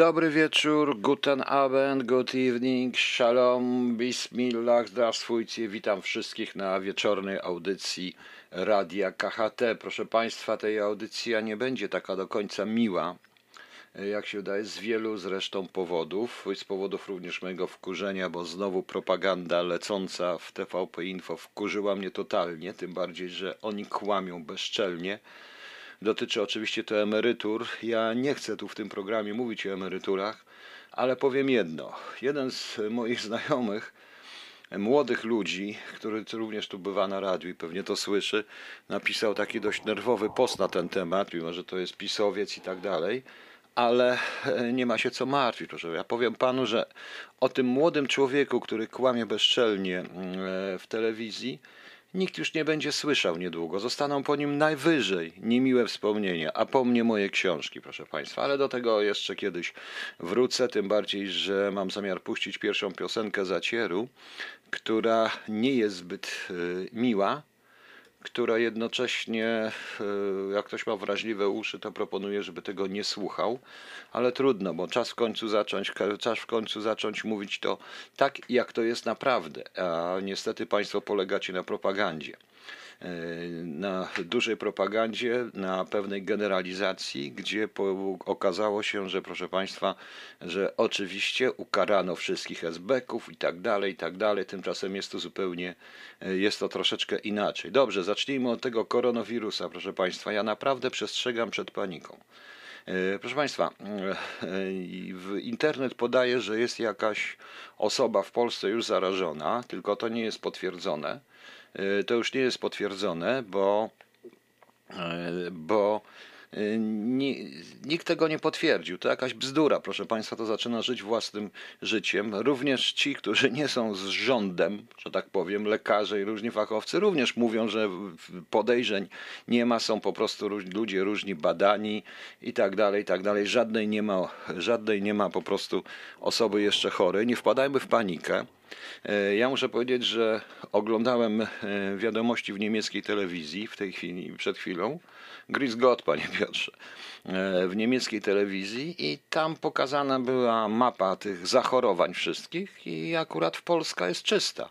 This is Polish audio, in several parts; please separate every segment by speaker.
Speaker 1: Dobry wieczór, guten Abend, good evening, shalom, bismillah, zdrawstwujcie. Witam wszystkich na wieczornej audycji Radia KHT. Proszę Państwa, tej audycja nie będzie taka do końca miła, jak się wydaje, z wielu zresztą powodów. Z powodów również mojego wkurzenia, bo znowu propaganda lecąca w TVP Info wkurzyła mnie totalnie, tym bardziej, że oni kłamią bezczelnie Dotyczy oczywiście to emerytur. Ja nie chcę tu w tym programie mówić o emeryturach, ale powiem jedno. Jeden z moich znajomych, młodych ludzi, który również tu bywa na radiu i pewnie to słyszy, napisał taki dość nerwowy post na ten temat, mimo że to jest pisowiec i tak dalej ale nie ma się co martwić, proszę. Ja powiem panu, że o tym młodym człowieku, który kłamie bezczelnie mm, w telewizji, nikt już nie będzie słyszał niedługo. Zostaną po nim najwyżej niemiłe wspomnienia, a po mnie moje książki, proszę Państwa. Ale do tego jeszcze kiedyś wrócę, tym bardziej, że mam zamiar puścić pierwszą piosenkę Zacieru, która nie jest zbyt y, miła, która jednocześnie, e, jak ktoś ma wrażliwe uszy, to proponuję, żeby tego nie słuchał, ale trudno, bo czas w końcu zacząć, czas w końcu zacząć mówić to tak, jak to jest naprawdę, a niestety Państwo polegacie na propagandzie na dużej propagandzie, na pewnej generalizacji, gdzie okazało się, że proszę Państwa, że oczywiście ukarano wszystkich SB-ków i tak dalej, i tak dalej. Tymczasem jest to zupełnie, jest to troszeczkę inaczej. Dobrze, zacznijmy od tego koronawirusa, proszę Państwa. Ja naprawdę przestrzegam przed paniką. E, proszę Państwa, e, internet podaje, że jest jakaś osoba w Polsce już zarażona, tylko to nie jest potwierdzone. E, to już nie jest potwierdzone, bo, e, bo e, nikt tego nie potwierdził. To jakaś bzdura, proszę Państwa, to zaczyna żyć własnym życiem. Również ci, którzy nie są z rządem, że tak powiem, lekarze i różni fachowcy, również mówią, że podejrzeń nie ma, są po prostu ludzie różni badani i tak dalej, i tak dalej. Żadnej nie ma, żadnej nie ma po prostu osoby jeszcze chorej. Nie wpadajmy w panikę. E, ja muszę powiedzieć, że oglądałem e, wiadomości w niemieckiej telewizji w tej chwili, przed chwilą. Gris Gott, panie Piotrze, e, w niemieckiej telewizji i tam pokazana była mapa tych zachorowań wszystkich i akurat Polska jest czysta.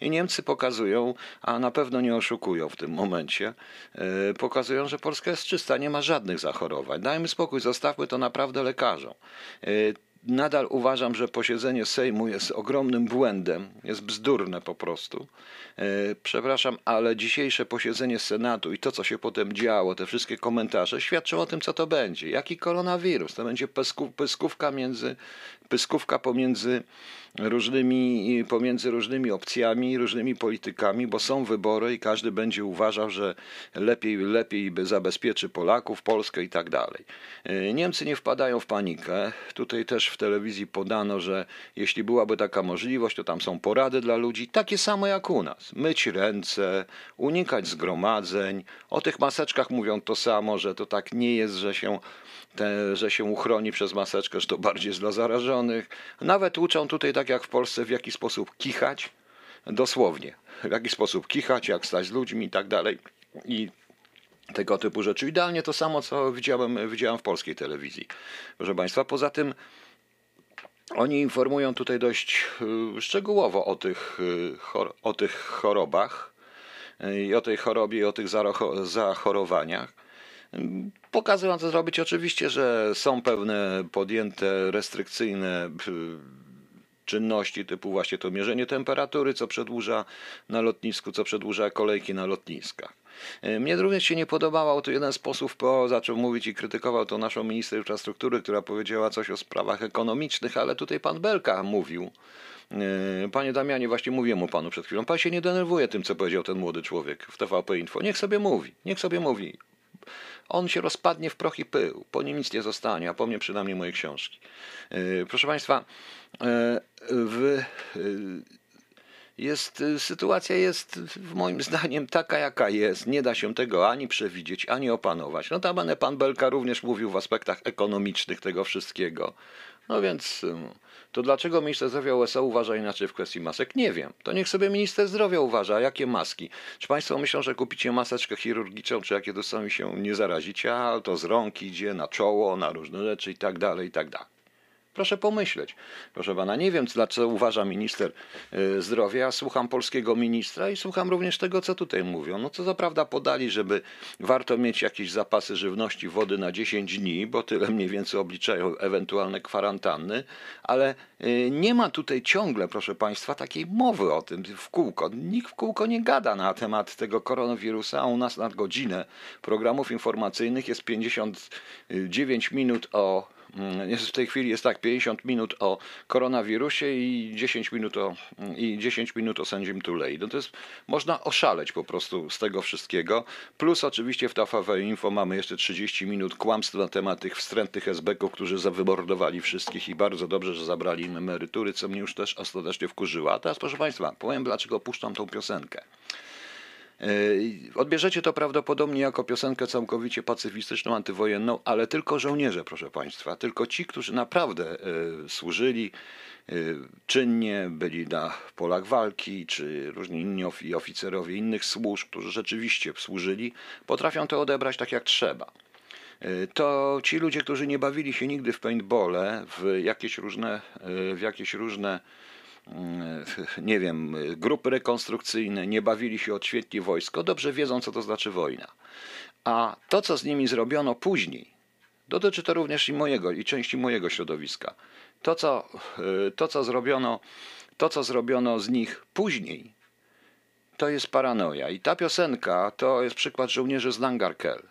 Speaker 1: I Niemcy pokazują, a na pewno nie oszukują w tym momencie, pokazują, że Polska jest czysta, nie ma żadnych zachorowań. Dajmy spokój, zostawmy to naprawdę lekarzom. Nadal uważam, że posiedzenie Sejmu jest ogromnym błędem, jest bzdurne po prostu. E, przepraszam, ale dzisiejsze posiedzenie Senatu i to, co się potem działo, te wszystkie komentarze świadczą o tym, co to będzie. Jaki koronawirus? To będzie pyskówka, między, pyskówka pomiędzy różnymi, pomiędzy różnymi opcjami, różnymi politykami, bo są wybory i każdy będzie uważał, że lepiej, lepiej zabezpieczy Polaków, Polskę i tak dalej. E, Niemcy nie wpadają w panikę. Tutaj też w telewizji podano, że jeśli byłaby taka możliwość, to tam są porady dla ludzi, takie same jak u nas. Myć ręce, unikać zgromadzeń. O tych maseczkach mówią to samo, że to tak nie jest, że się te, że się uchroni przez maseczkę, że to bardziej jest dla zarażonych. Nawet uczą tutaj, tak jak w Polsce, w jaki sposób kichać, dosłownie, w jaki sposób kichać, jak stać z ludźmi i tak dalej. I tego typu rzeczy. Idealnie to samo, co widziałem, widziałem w polskiej telewizji. Proszę Państwa, poza tym oni informują tutaj dość y, szczegółowo o tych, y, o tych chorobach y, i o tej chorobie i o tych zachorowaniach. Pokazują, co zrobić. Oczywiście, że są pewne podjęte restrykcyjne czynności typu właśnie to mierzenie temperatury, co przedłuża na lotnisku, co przedłuża kolejki na lotniskach. E, mnie również się nie podobało to jeden sposób, po zaczął mówić i krytykował to naszą minister infrastruktury, która powiedziała coś o sprawach ekonomicznych, ale tutaj pan Belka mówił. E, panie Damianie, właśnie mówiłem mu panu przed chwilą. Pan się nie denerwuje tym, co powiedział ten młody człowiek w TVP Info. Niech sobie mówi, niech sobie mówi. On się rozpadnie w proch i pył. Po nim nic nie zostanie, a po mnie przynajmniej moje książki. Yy, proszę Państwa, yy, w, yy, jest, sytuacja jest moim zdaniem taka, jaka jest. Nie da się tego ani przewidzieć, ani opanować. Notabene pan Belka również mówił w aspektach ekonomicznych tego wszystkiego. No więc to dlaczego minister zdrowia USA uważa inaczej w kwestii masek? Nie wiem. To niech sobie minister zdrowia uważa, jakie maski. Czy państwo myślą, że kupicie maseczkę chirurgiczną, czy jakie sami się nie zarazicie, a to z rąk idzie na czoło, na różne rzeczy i tak dalej, i tak dalej. Proszę pomyśleć. Proszę pana, nie wiem, dlaczego uważa minister y, zdrowia. Słucham polskiego ministra i słucham również tego, co tutaj mówią. No co za prawda podali, żeby warto mieć jakieś zapasy żywności, wody na 10 dni, bo tyle mniej więcej obliczają ewentualne kwarantanny, ale y, nie ma tutaj ciągle, proszę państwa, takiej mowy o tym w kółko. Nikt w kółko nie gada na temat tego koronawirusa, a u nas na godzinę programów informacyjnych jest 59 minut o jest w tej chwili jest tak 50 minut o koronawirusie i 10 minut o, i 10 minut o sędzim Tulei. No to jest, można oszaleć po prostu z tego wszystkiego. Plus oczywiście w TVP Info mamy jeszcze 30 minut kłamstw na temat tych wstrętnych SB-ków, którzy zawybordowali wszystkich i bardzo dobrze, że zabrali im emerytury, co mnie już też ostatecznie wkurzyło. A teraz proszę Państwa, powiem dlaczego puszczam tą piosenkę. Yy, odbierzecie to prawdopodobnie jako piosenkę całkowicie pacyfistyczną, antywojenną, ale tylko żołnierze, proszę Państwa, tylko ci, którzy naprawdę yy, służyli yy, czynnie, byli na polach walki, czy różni inni oficerowie innych służb, którzy rzeczywiście służyli, potrafią to odebrać tak jak trzeba. To ci ludzie, którzy nie bawili się nigdy w paintbole, w jakieś różne, w jakieś różne nie wiem, grupy rekonstrukcyjne nie bawili się odświetnie wojsko, dobrze wiedzą, co to znaczy wojna. A to, co z nimi zrobiono później, dotyczy to również i mojego, i części mojego środowiska. To, co, y, to, co zrobiono, to, co zrobiono z nich później, to jest paranoja. I ta piosenka to jest przykład żołnierzy z Langarkel.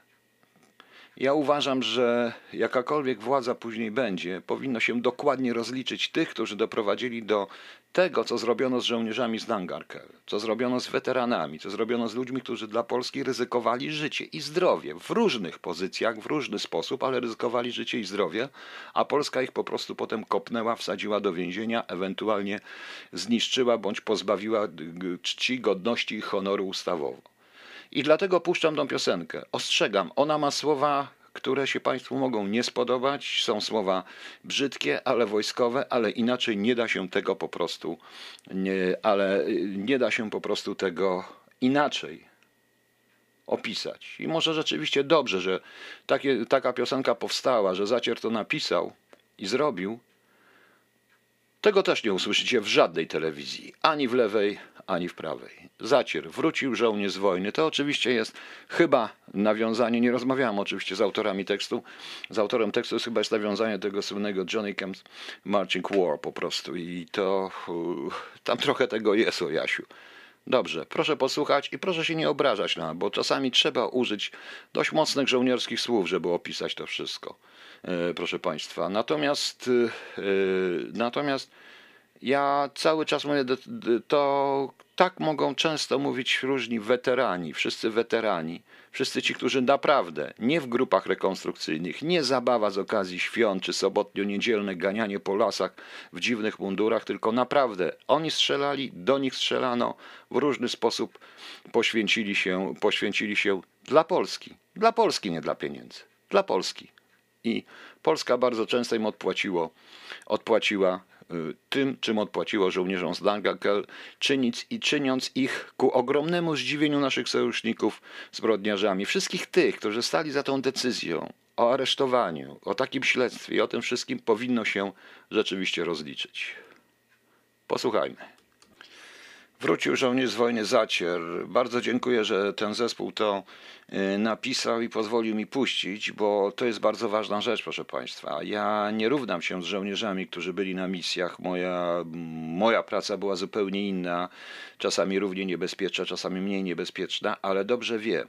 Speaker 1: Ja uważam, że jakakolwiek władza później będzie, powinno się dokładnie rozliczyć tych, którzy doprowadzili do tego, co zrobiono z żołnierzami z Langarkel, co zrobiono z weteranami, co zrobiono z ludźmi, którzy dla Polski ryzykowali życie i zdrowie w różnych pozycjach, w różny sposób, ale ryzykowali życie i zdrowie, a Polska ich po prostu potem kopnęła, wsadziła do więzienia, ewentualnie zniszczyła bądź pozbawiła czci, godności i honoru ustawowo. I dlatego puszczam tą piosenkę. Ostrzegam, ona ma słowa, które się Państwu mogą nie spodobać. Są słowa brzydkie, ale wojskowe, ale inaczej nie da się tego po prostu, nie, ale nie da się po prostu tego inaczej opisać. I może rzeczywiście dobrze, że takie, taka piosenka powstała, że Zacier to napisał i zrobił. Tego też nie usłyszycie w żadnej telewizji, ani w lewej, ani w prawej. Zacier, wrócił żołnierz z wojny. To oczywiście jest chyba nawiązanie, nie rozmawiałem oczywiście z autorami tekstu, z autorem tekstu jest chyba jest nawiązanie tego słynnego Johnny Camp's Marching War po prostu i to tam trochę tego jest o Jasiu. Dobrze, proszę posłuchać i proszę się nie obrażać na, bo czasami trzeba użyć dość mocnych żołnierskich słów, żeby opisać to wszystko, proszę Państwa. Natomiast, e, natomiast ja cały czas mówię, to tak mogą często mówić różni weterani, wszyscy weterani, wszyscy ci, którzy naprawdę nie w grupach rekonstrukcyjnych, nie zabawa z okazji świąt czy sobotnio-niedzielne ganianie po lasach w dziwnych mundurach, tylko naprawdę oni strzelali, do nich strzelano, w różny sposób poświęcili się, poświęcili się dla Polski. Dla Polski, nie dla pieniędzy. Dla Polski. I Polska bardzo często im odpłaciło, odpłaciła Y, tym, czym odpłaciło żołnierzom z Langakel, czynić i czyniąc ich ku ogromnemu zdziwieniu naszych sojuszników zbrodniarzami. Wszystkich tych, którzy stali za tą decyzją o aresztowaniu, o takim śledztwie i o tym wszystkim powinno się rzeczywiście rozliczyć. Posłuchajmy. Wrócił żołnierz z wojny Zacier. Bardzo dziękuję, że ten zespół to y, napisał i pozwolił mi puścić, bo to jest bardzo ważna rzecz, proszę Państwa. Ja nie równam się z żołnierzami, którzy byli na misjach. Moja, moja praca była zupełnie inna, czasami równie niebezpieczna, czasami mniej niebezpieczna, ale dobrze wiem,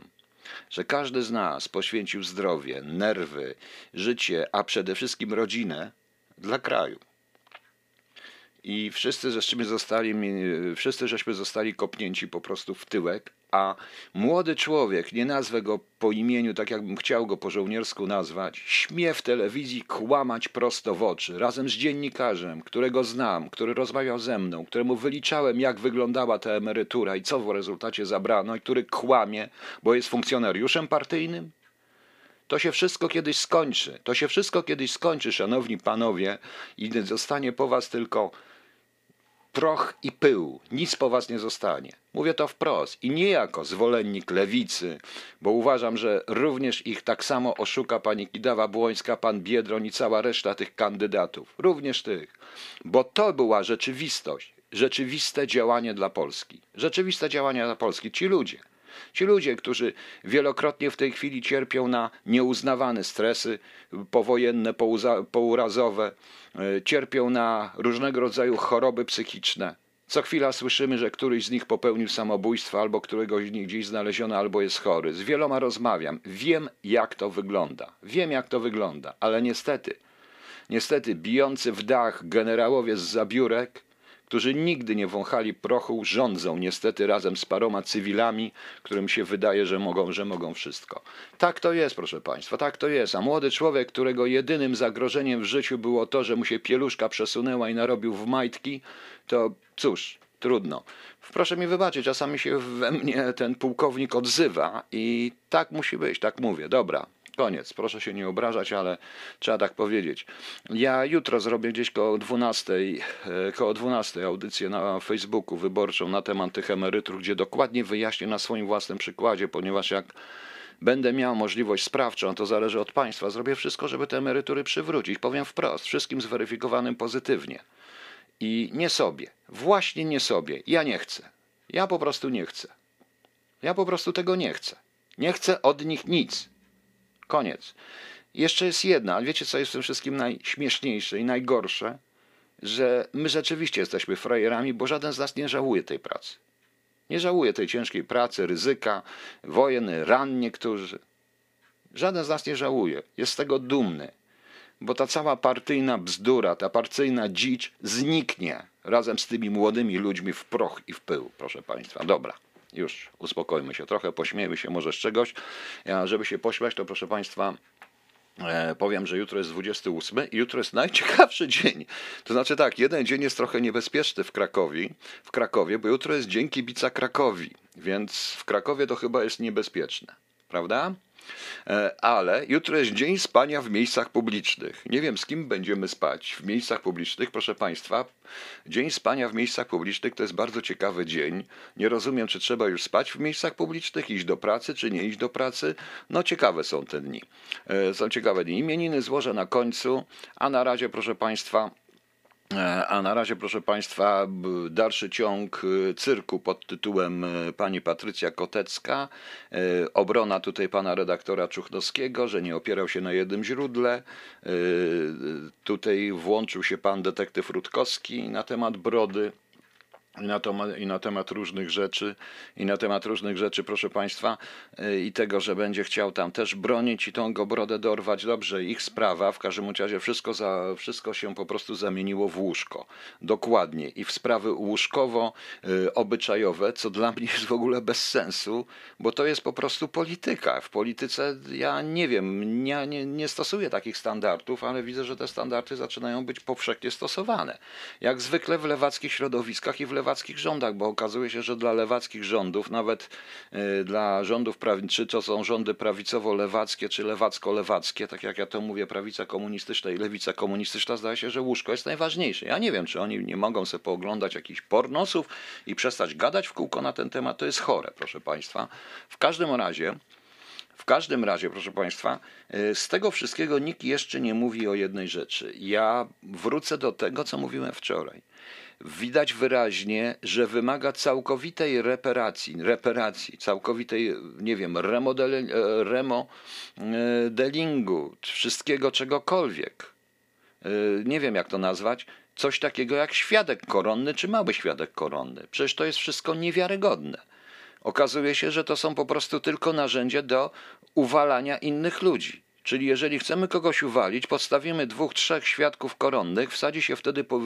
Speaker 1: że każdy z nas poświęcił zdrowie, nerwy, życie, a przede wszystkim rodzinę dla kraju. I wszyscy żeśmy zostali, wszyscy żeśmy zostali kopnięci po prostu w tyłek, a młody człowiek, nie nazwę go po imieniu, tak jakbym chciał go po żołniersku nazwać, śmie w telewizji kłamać prosto w oczy, razem z dziennikarzem, którego znam, który rozmawiał ze mną, któremu wyliczałem, jak wyglądała ta emerytura i co w rezultacie zabrano, i który kłamie, bo jest funkcjonariuszem partyjnym? To się wszystko kiedyś skończy. To się wszystko kiedyś skończy, szanowni panowie, i zostanie po was tylko proch i pył, nic po was nie zostanie. Mówię to wprost i nie jako zwolennik lewicy, bo uważam, że również ich tak samo oszuka pani Kidawa Błońska, pan Biedroń i cała reszta tych kandydatów. Również tych. Bo to była rzeczywistość, rzeczywiste działanie dla Polski. Rzeczywiste działanie dla Polski. Ci ludzie, Ci ludzie, którzy wielokrotnie w tej chwili cierpią na nieuznawane stresy powojenne, pourazowe, e, cierpią na różnego rodzaju choroby psychiczne. Co chwila słyszymy, że któryś z nich popełnił samobójstwo, albo któregoś z nich gdzieś znaleziono, albo jest chory. Z wieloma rozmawiam. Wiem, jak to wygląda. Wiem, jak to wygląda, ale niestety, niestety, bijący w dach generałowie z zabiórek którzy nigdy nie wąchali prochu, rządzą niestety razem z paroma cywilami, którym się wydaje, że mogą, że mogą wszystko. Tak to jest, proszę Państwa, tak to jest. A młody człowiek, którego jedynym zagrożeniem w życiu było to, że mu się pieluszka przesunęła i narobił w majtki, to cóż, trudno. Proszę mi wybaczyć, czasami się we mnie ten pułkownik odzywa i tak musi być, tak mówię. Dobra, Koniec. Proszę się nie obrażać, ale trzeba tak powiedzieć. Ja jutro zrobię gdzieś koło 12, e, koło 12 audycję na Facebooku wyborczą na temat tych emerytur, gdzie dokładnie wyjaśnię na swoim własnym przykładzie, ponieważ jak będę miał możliwość sprawczą, to zależy od państwa, zrobię wszystko, żeby te emerytury przywrócić. Powiem wprost, wszystkim zweryfikowanym pozytywnie. I nie sobie, właśnie nie sobie. Ja nie chcę. Ja po prostu nie chcę. Ja po prostu tego nie chcę. Nie chcę od nich nic. Koniec. Jeszcze jest jedna, ale wiecie co jest w tym wszystkim najśmieszniejsze i najgorsze? Że my rzeczywiście jesteśmy frajerami, bo żaden z nas nie żałuje tej pracy. Nie żałuje tej ciężkiej pracy, ryzyka, wojen, ran niektórzy. Żaden z nas nie żałuje. Jest z tego dumny. Bo ta cała partyjna bzdura, ta partyjna dzicz zniknie razem z tymi młodymi ludźmi w proch i w pył, proszę Państwa. Dobra. Już uspokojmy się trochę, pośmiejmy się może z czegoś. Ja, żeby się pośmiać, to proszę Państwa, e, powiem, że jutro jest 28 i jutro jest najciekawszy dzień. To znaczy tak, jeden dzień jest trochę niebezpieczny w Krakowie, w Krakowie, bo jutro jest dzień kibica Krakowi, więc w Krakowie to chyba jest niebezpieczne, prawda? E, ale jutro jest dzień spania w miejscach publicznych. Nie wiem, z kim będziemy spać w miejscach publicznych, proszę Państwa. Dzień spania w miejscach publicznych to jest bardzo ciekawy dzień. Nie rozumiem, czy trzeba już spać w miejscach publicznych, iść do pracy, czy nie iść do pracy. No, ciekawe są te dni. E, są ciekawe dni. Imieniny złożę na końcu, a na razie, proszę Państwa, a na razie, proszę Państwa, dalszy ciąg e, cyrku pod tytułem e, Pani Patrycja Kotecka. Obrona tutaj pana redaktora Czuchnowskiego, że nie opierał się na jednym źródle. Tutaj włączył się pan detektyw Rutkowski na temat brody i na, to, i na temat różnych rzeczy, i na temat różnych rzeczy, proszę Państwa, y, i tego, że będzie chciał tam też bronić i tą go brodę dorwać. Dobrze, ich sprawa, w każdym razie wszystko, za, wszystko się po prostu zamieniło w łóżko. Dokładnie. I w sprawy łóżkowo-obyczajowe, co dla mnie jest w ogóle bez sensu, bo to jest po prostu polityka. W polityce ja nie wiem, nie, nie, nie stosuję takich standardów, ale widzę, że te standardy zaczynają być powszechnie stosowane. Jak zwykle w lewackich środowiskach i w lewackich rządach, bo okazuje się, że dla lewackich rządów, nawet y, dla rządów, czy to są rządy prawicowo-lewackie, czy lewacko-lewackie, tak jak ja to mówię, prawica komunistyczna i lewica komunistyczna, zdaje się, że łóżko jest najważniejsze. Ja nie wiem, czy oni nie mogą sobie pooglądać jakichś pornosów i przestać gadać w kółko na ten temat. To jest chore, proszę Państwa. W każdym razie, w każdym razie, proszę Państwa, y, z tego wszystkiego nikt jeszcze nie mówi o jednej rzeczy. Ja wrócę do tego, co mówiłem wczoraj widać wyraźnie, że wymaga całkowitej reparacji, reparacji całkowitej, nie wiem, remodelingu, wszystkiego czegokolwiek. E, nie wiem, jak to nazwać. Coś takiego jak świadek koronny czy mały świadek koronny. Przecież to jest wszystko niewiarygodne. Okazuje się, że to są po prostu tylko narzędzia do uwalania innych ludzi Czyli jeżeli chcemy kogoś uwalić, podstawimy dwóch, trzech świadków koronnych, wsadzi się wtedy po-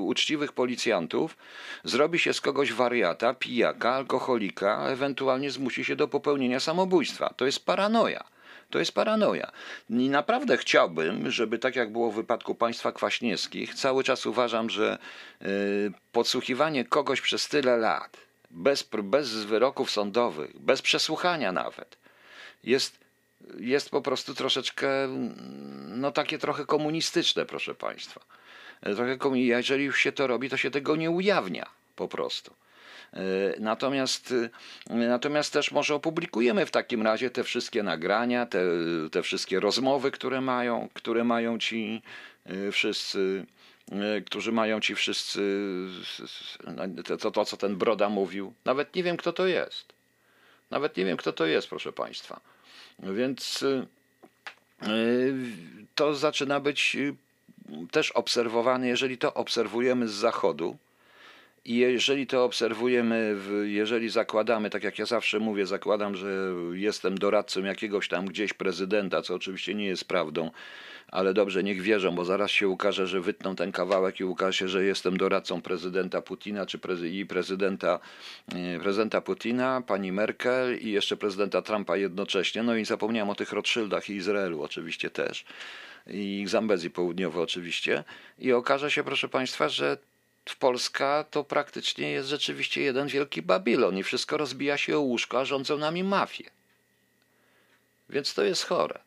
Speaker 1: uczciwych policjantów, zrobi się z kogoś wariata, pijaka, alkoholika, ewentualnie zmusi się do popełnienia samobójstwa. To jest paranoja. To jest paranoja. I naprawdę chciałbym, żeby tak jak było w wypadku państwa kwaśniewskich, cały czas uważam, że y, podsłuchiwanie kogoś przez tyle lat, bez, bez wyroków sądowych, bez przesłuchania nawet, jest, jest po prostu troszeczkę, mm, no takie trochę komunistyczne, proszę państwa. E, Trochę komu- jeżeli już się to robi, to się tego nie ujawnia po prostu. E, Natomiast, e, natomiast też może opublikujemy w takim razie te wszystkie nagrania, te, te wszystkie rozmowy, które mają, które mają ci wszyscy, którzy mają ci wszyscy, no, to, to co ten Broda mówił. Nawet nie wiem, kto to jest. Nawet nie wiem, kto to jest, proszę Państwa. Więc y, y, to zaczyna być y, też obserwowane, jeżeli to obserwujemy z zachodu i jeżeli to obserwujemy, jeżeli zakładamy, tak jak ja zawsze mówię, zakładam, że jestem doradcą jakiegoś tam gdzieś prezydenta, co oczywiście nie jest prawdą, ale dobrze, niech wierzą, bo zaraz się ukaże, że wytną ten kawałek i ukaże się, że jestem doradcą prezydenta Putina czy prezy- i prezydenta, e, prezydenta Putina, pani Merkel i jeszcze prezydenta Trumpa jednocześnie. No i zapomniałem o tych Rothschildach i Izraelu oczywiście też i Zambezji Południowej oczywiście. I okaże się, proszę Państwa, że Polska to praktycznie jest rzeczywiście jeden wielki Babilon i wszystko rozbija się o łóżko, a rządzą nami mafie. Więc to jest chore.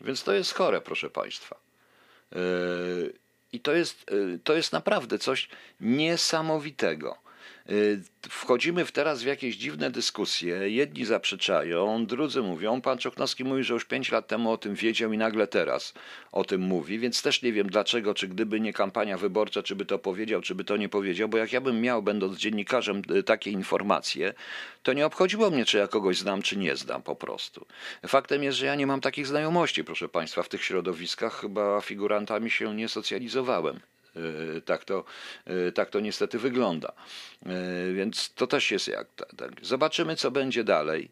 Speaker 1: Więc to jest chore, proszę Państwa. Yy, I to jest, yy, to jest naprawdę coś niesamowitego. Yy, Wchodzimy w teraz w jakieś dziwne dyskusje. Jedni zaprzeczają, drudzy mówią. Pan Czochnowski mówi, że już pięć lat temu o tym wiedział i nagle teraz o tym mówi, więc też nie wiem dlaczego, czy gdyby nie kampania wyborcza, czy by to powiedział, czy by to nie powiedział, bo jak ja bym miał, będąc dziennikarzem, y, takie informacje, to nie obchodziło mnie, czy ja kogoś znam, czy nie znam po prostu. Faktem jest, że ja nie mam takich znajomości, proszę Państwa, w tych środowiskach chyba figurantami się nie socjalizowałem. Yy, Tak to, yy, tak to niestety wygląda. Yy, Więc to też jest jak. tak. Zobaczymy, co będzie dalej.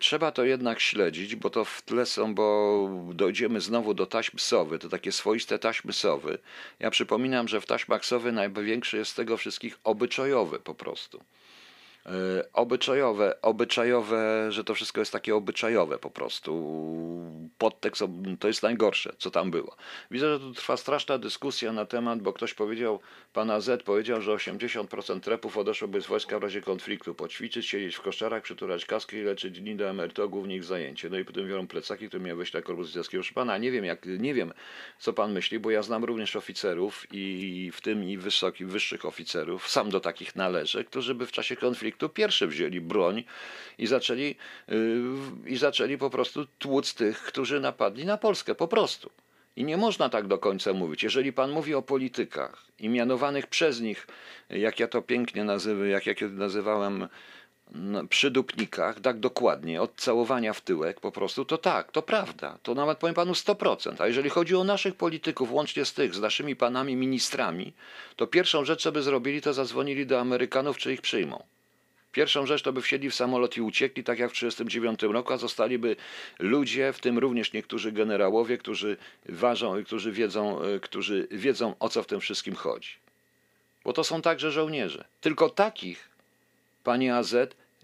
Speaker 1: Trzeba to jednak śledzić, bo to w tle są, bo dojdziemy znowu do taśmy sowy, to takie swoiste taśmy sowy. Ja przypominam, że w taśmach sowy największy jest z tego wszystkich obyczajowy po prostu. Yy, Obyczajowe, obyczajowe, że to wszystko jest takie obyczajowe po prostu. Podtekst to jest najgorsze, co tam było. Widzę, że tu trwa straszna dyskusja na temat, bo ktoś powiedział, pana Z powiedział, że 80% trepów odeszłoby z wojska w razie konfliktu. Poćwiczyć, siedzieć w koszczarach, przytulać kaskę i leczyć dni do emerytu, głównie ich zajęcie. No i potem biorą plecaki, które miały wejść na korpus związki. Proszę pana, nie wiem, jak, nie wiem, co pan myśli, bo ja znam również oficerów i w tym i wysokich, wyższych oficerów, sam do takich należę, którzy by w czasie konfliktu pierwszy wzięli broń i zaczęli, yy, i zaczęli po prostu tłuc tych, którzy napadli na Polskę, po prostu. I nie można tak do końca mówić. Jeżeli pan mówi o politykach i mianowanych przez nich, jak ja to pięknie nazywam, jak ja nazywałem no, przydupnikach, tak dokładnie, od całowania w tyłek po prostu, to tak, to prawda. To nawet powiem panu 100%. A jeżeli chodzi o naszych polityków, łącznie z tych, z naszymi panami ministrami, to pierwszą rzecz, co by zrobili, to zadzwonili do Amerykanów, czy ich przyjmą. Pierwszą rzecz to by wsiedli w samolot i uciekli, tak jak w 1939 roku, a zostaliby ludzie, w tym również niektórzy generałowie, którzy ważą którzy wiedzą, y, którzy wiedzą, o co w tym wszystkim chodzi. Bo to są także żołnierze. Tylko takich, panie AZ,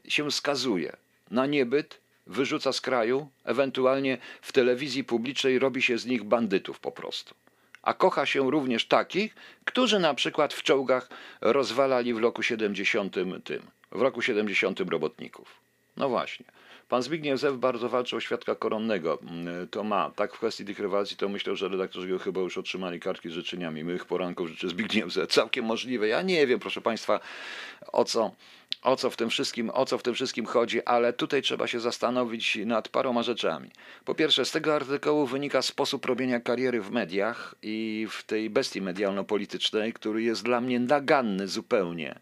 Speaker 1: się skazuje na niebyt, wyrzuca z kraju, ewentualnie w telewizji publicznej robi się z nich bandytów po prostu. A kocha się również takich, którzy na przykład w czołgach rozwalali w roku 70 tym, w roku 70 robotników. No właśnie. Pan Zbigniew Zew bardzo walczy o świadka koronnego. Mm, To ma. Tak w kwestii tych rywalizacji to myślę, że redaktorzy go chyba już otrzymali kartki z życzeniami. Mych poranków życzę Zbigniew Zew. Całkiem możliwe. Ja nie wiem, proszę Państwa, o co, o co w tym wszystkim, o co w tym wszystkim chodzi, ale tutaj trzeba się zastanowić nad paroma rzeczami. Po pierwsze, z tego artykułu wynika sposób robienia kariery w mediach i w tej bestii medialno-politycznej, który jest dla mnie naganny zupełnie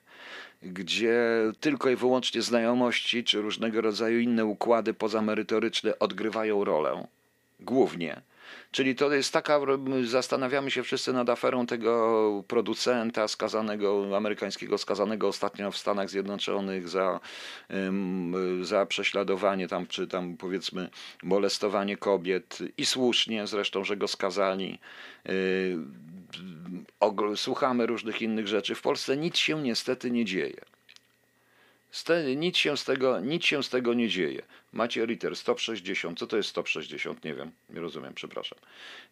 Speaker 1: gdzie tylko i wyłącznie znajomości czy różnego rodzaju inne układy pozamerytoryczne odgrywają rolę. Głównie. Czyli to jest taka, zastanawiamy się wszyscy nad aferą tego producenta skazanego, amerykańskiego skazanego ostatnio w Stanach Zjednoczonych za, za prześladowanie tam, czy tam powiedzmy molestowanie kobiet i słusznie zresztą, że go skazali. Y, słuchamy różnych innych rzeczy. W Polsce nic się niestety nie dzieje. Nic się, z tego, nic się z tego nie dzieje. Macie Ritter 160. Co to jest 160? Nie wiem, nie rozumiem, przepraszam.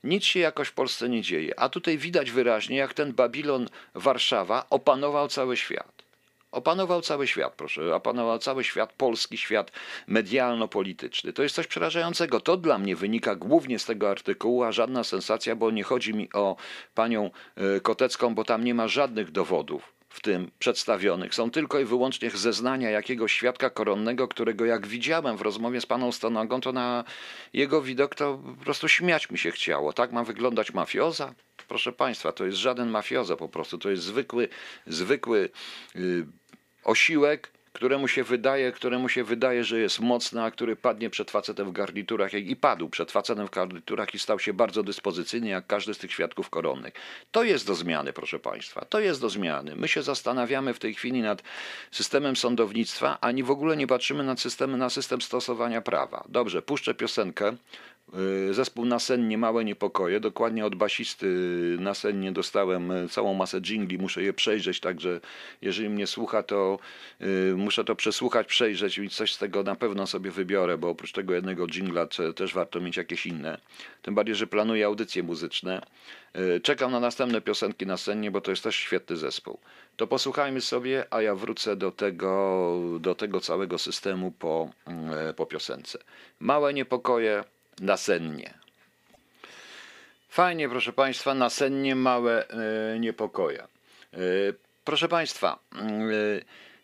Speaker 1: Nic się jakoś w Polsce nie dzieje. A tutaj widać wyraźnie, jak ten Babilon Warszawa opanował cały świat. Opanował cały świat, proszę, opanował cały świat, polski świat medialno-polityczny. To jest coś przerażającego. To dla mnie wynika głównie z tego artykułu, a żadna sensacja, bo nie chodzi mi o panią e, Kotecką, bo tam nie ma żadnych dowodów w tym przedstawionych. Są tylko i wyłącznie zeznania jakiegoś świadka koronnego, którego jak widziałem w rozmowie z paną Stonogą, to na jego widok to po prostu śmiać mi się chciało. Tak ma wyglądać mafioza? Proszę państwa, to jest żaden mafioza po prostu, to jest zwykły, zwykły yy, osiłek, któremu się wydaje, któremu się wydaje, że jest mocny, a który padnie przed facetem w garniturach i padł przed facetem w garniturach i stał się bardzo dyspozycyjny, jak każdy z tych świadków koronnych. To jest do zmiany, proszę Państwa. To jest do zmiany. My się zastanawiamy w tej chwili nad systemem sądownictwa, ani w ogóle nie patrzymy na system, na system stosowania prawa. Dobrze, puszczę piosenkę. Y, zespół Nasennie Małe Niepokoje. Dokładnie od basisty Nasennie dostałem y, całą masę jingli. Muszę je przejrzeć, także jeżeli mnie słucha, to y, muszę to przesłuchać, przejrzeć i coś z tego na pewno sobie wybiorę, bo oprócz tego jednego jingla też warto mieć jakieś inne. Tym bardziej, że planuję audycje muzyczne. Czekam na następne piosenki na scenie, bo to jest też świetny zespół. To posłuchajmy sobie, a ja wrócę do tego, do tego całego systemu po, po piosence. Małe niepokoje nasennie. Fajnie, proszę Państwa, nasennie małe e, niepokoje. E, proszę Państwa, e,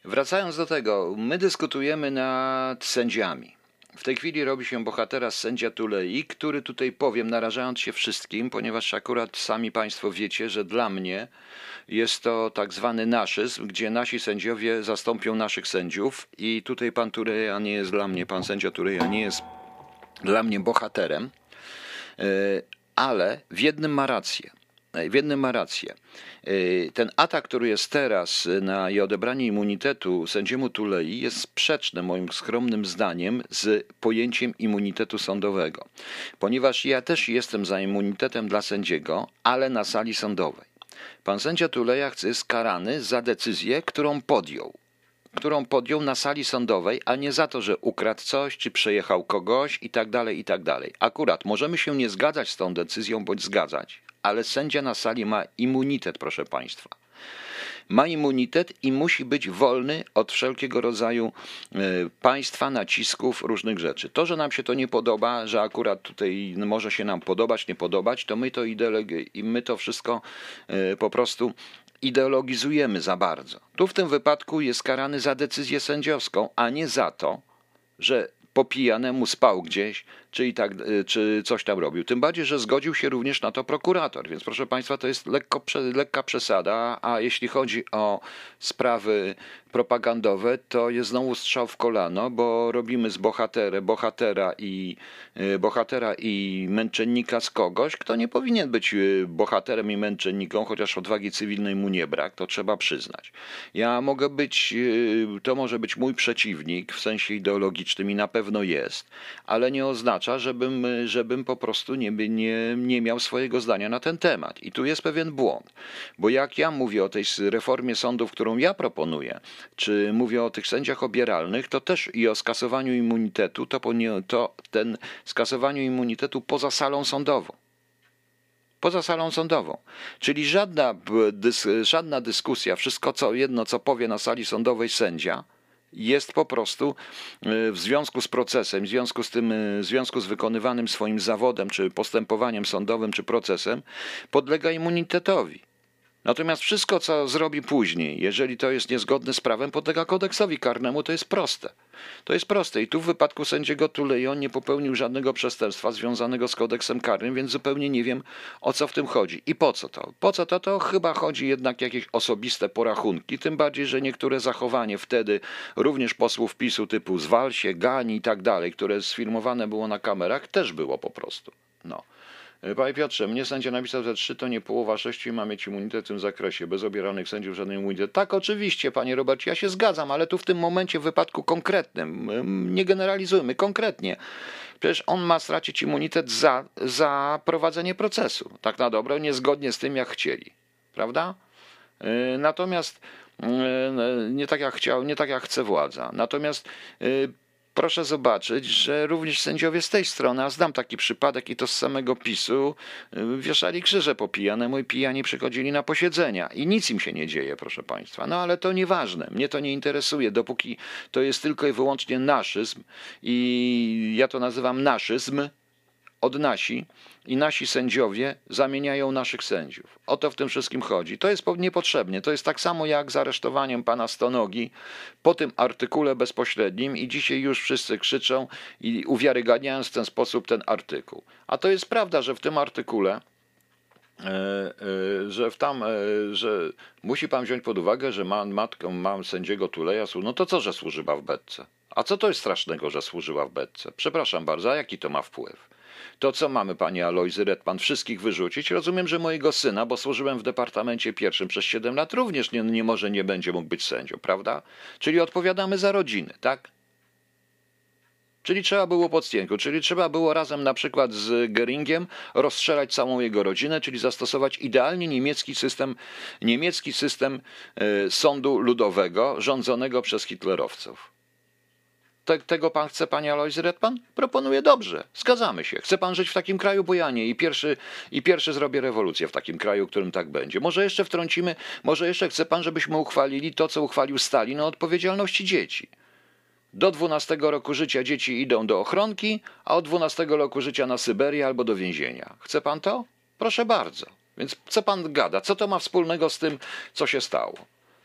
Speaker 1: wracając do tego, my dyskutujemy nad sędziami. W tej chwili robi się bohatera sędzia Tulei, który tutaj powiem, narażając się wszystkim, ponieważ akurat sami Państwo wiecie, że dla mnie jest to tak zwany naszyzm, gdzie nasi sędziowie zastąpią naszych sędziów i tutaj pan Tuleja nie jest dla mnie, pan sędzia Tuleja nie jest dla mnie bohaterem, e, ale w jednym ma rację. E, w jednym ma rację. E, ten atak, który jest teraz na i odebranie immunitetu sędziemu Tulei jest sprzeczny moim skromnym zdaniem z pojęciem immunitetu sądowego. Ponieważ ja też jestem za immunitetem dla sędziego, ale na sali sądowej. Pan sędzia Tuleja jest karany za decyzję, którą podjął którą podjął na sali sądowej, a nie za to, że ukradł coś, czy przejechał kogoś i tak dalej, i tak dalej. Akurat możemy się nie zgadzać z tą decyzją, bądź zgadzać, ale sędzia na sali ma immunitet, proszę Państwa. Ma immunitet i musi być wolny od wszelkiego rodzaju e, państwa, nacisków, różnych rzeczy. To, że nam się to nie podoba, że akurat tutaj może się nam podobać, nie podobać, to my to, i my to wszystko e, po prostu ideologizujemy za bardzo. Tu w tym wypadku jest karany za decyzję sędziowską, a nie za to, że po pijanemu spał gdzieś, czy, i tak, y, czy coś tam robił. Tym bardziej, że zgodził się również na to prokurator, więc proszę Państwa, to jest lekko, lekka przesada, a jeśli chodzi o sprawy propagandowe, to jest znowu strzał w kolano, bo robimy z bohatera, bohatera i y, bohatera i męczennika z kogoś, kto nie powinien być y, bohaterem i męczenniką, chociaż odwagi cywilnej mu nie brak, to trzeba przyznać. Ja mogę być, to może być mój przeciwnik w sensie ideologicznym i na pewno jest, ale nie oznacza, oznacza, żebym, żebym po prostu nie, nie, nie miał swojego zdania na ten temat. I tu jest pewien błąd, bo jak ja mówię o tej reformie sądów, którą ja proponuję, czy mówię o tych sędziach obieralnych, to też i o skasowaniu immunitetu, to, to ten skasowaniu immunitetu poza salą sądową poza salą sądową. Czyli żadna, dys, żadna dyskusja, wszystko co jedno, co powie na sali sądowej sędzia, jest po prostu e, w związku z procesem, w związku z tym, e, w związku z wykonywanym swoim zawodem, czy postępowaniem sądowym, czy procesem, podlega immunitetowi. Natomiast wszystko, co zrobi później, jeżeli to jest niezgodne z prawem, podlega kodeksowi karnemu, to jest proste. To jest proste. I tu w wypadku sędziego Tulejon nie popełnił żadnego przestępstwa związanego z kodeksem karnym, więc zupełnie nie wiem, o co w tym chodzi. I po co to? Po co to? To chyba chodzi jednak jakieś osobiste porachunki. Tym bardziej, że niektóre zachowanie wtedy również posłów PiSu typu zwal się, gani i tak dalej, które sfilmowane było na kamerach, też było po prostu. No. Panie Piotrze, mnie sędzia napisał, że 3 to nie połowa 6 i ma mieć immunitet w tym zakresie. Bez obieranych sędziów żaden immunitet. Tak, oczywiście, panie Robercie, ja się zgadzam, ale tu w tym momencie, w wypadku konkretnym, nie generalizujmy, konkretnie. Przecież on ma stracić immunitet za, za prowadzenie procesu. Tak na dobre, niezgodnie z tym, jak chcieli. Prawda? Yy, Natomiast yy, nie tak jak chciał, nie tak jak chce władza. Natomiast proszę zobaczyć, że również sędziowie z tej strony, a znam taki przypadek i to z samego PiSu, yy, wieszali krzyże po pijanemu i pijani przychodzili na posiedzenia. I nic im się nie dzieje, proszę Państwa. No ale to nieważne, mnie to nie interesuje, dopóki to jest tylko i wyłącznie naszyzm i ja to nazywam naszyzm, od nasi i nasi sędziowie zamieniają naszych sędziów. O to w tym wszystkim chodzi. To jest po- niepotrzebnie. To jest tak samo jak z aresztowaniem pana Stonogi po tym artykule bezpośrednim i dzisiaj już wszyscy krzyczą i uwiarygadniając w ten sposób ten artykuł. A to jest prawda, że w tym artykule e, e, że w tam, e, że musi pan wziąć pod uwagę, że ma matkę, mam sędziego Tuleja, no to co, że służyła w Betce? A co to jest strasznego, że służyła w Betce? Przepraszam bardzo, a jaki to ma wpływ? To co mamy, panie Alojzy Redpan, wszystkich wyrzucić? Rozumiem, że mojego syna, bo służyłem w Departamencie Pierwszym przez 7 lat, również nie, nie może, nie będzie mógł być sędzią, prawda? Czyli odpowiadamy za rodziny, tak? Czyli trzeba było stieńką, czyli trzeba było razem na przykład z Geringiem rozstrzelać całą jego rodzinę, czyli zastosować idealnie niemiecki system, niemiecki system e, sądu ludowego rządzonego przez hitlerowców. Te, tego pan chce, panie Alojzy Redpan? Proponuję dobrze, zgadzamy się. Chce pan żyć w takim kraju, bo ja nie. I pierwszy, I pierwszy zrobię rewolucję w takim kraju, w którym tak będzie. Może jeszcze wtrącimy, może jeszcze chce pan, żebyśmy uchwalili to, co uchwalił Stalin o odpowiedzialności dzieci. Do 12 roku życia dzieci idą do ochronki, a od 12 roku życia na Syberię albo do więzienia. Chce pan to? Proszę bardzo. Więc co pan gada? Co to ma wspólnego z tym, co się stało?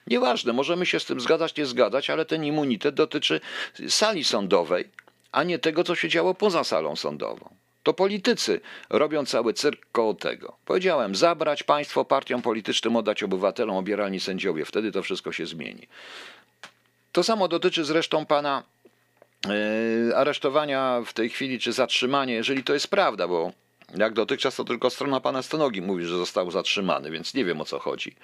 Speaker 1: Nieważne, możemy się z tym zgadzać, nie zgadzać, ale ten immunitet dotyczy sali sądowej, a nie tego, co się działo poza salą sądową. To politycy robią cały cyrk koło tego. Powiedziałem, zabrać państwo partiom politycznym, oddać obywatelom, obieralni sędziowie. Wtedy to wszystko się zmieni. To samo dotyczy zresztą pana e, aresztowania w tej chwili, czy zatrzymanie, jeżeli to jest prawda, bo jak dotychczas to tylko strona pana Stonogi mówi, że został zatrzymany, więc nie wiem o co chodzi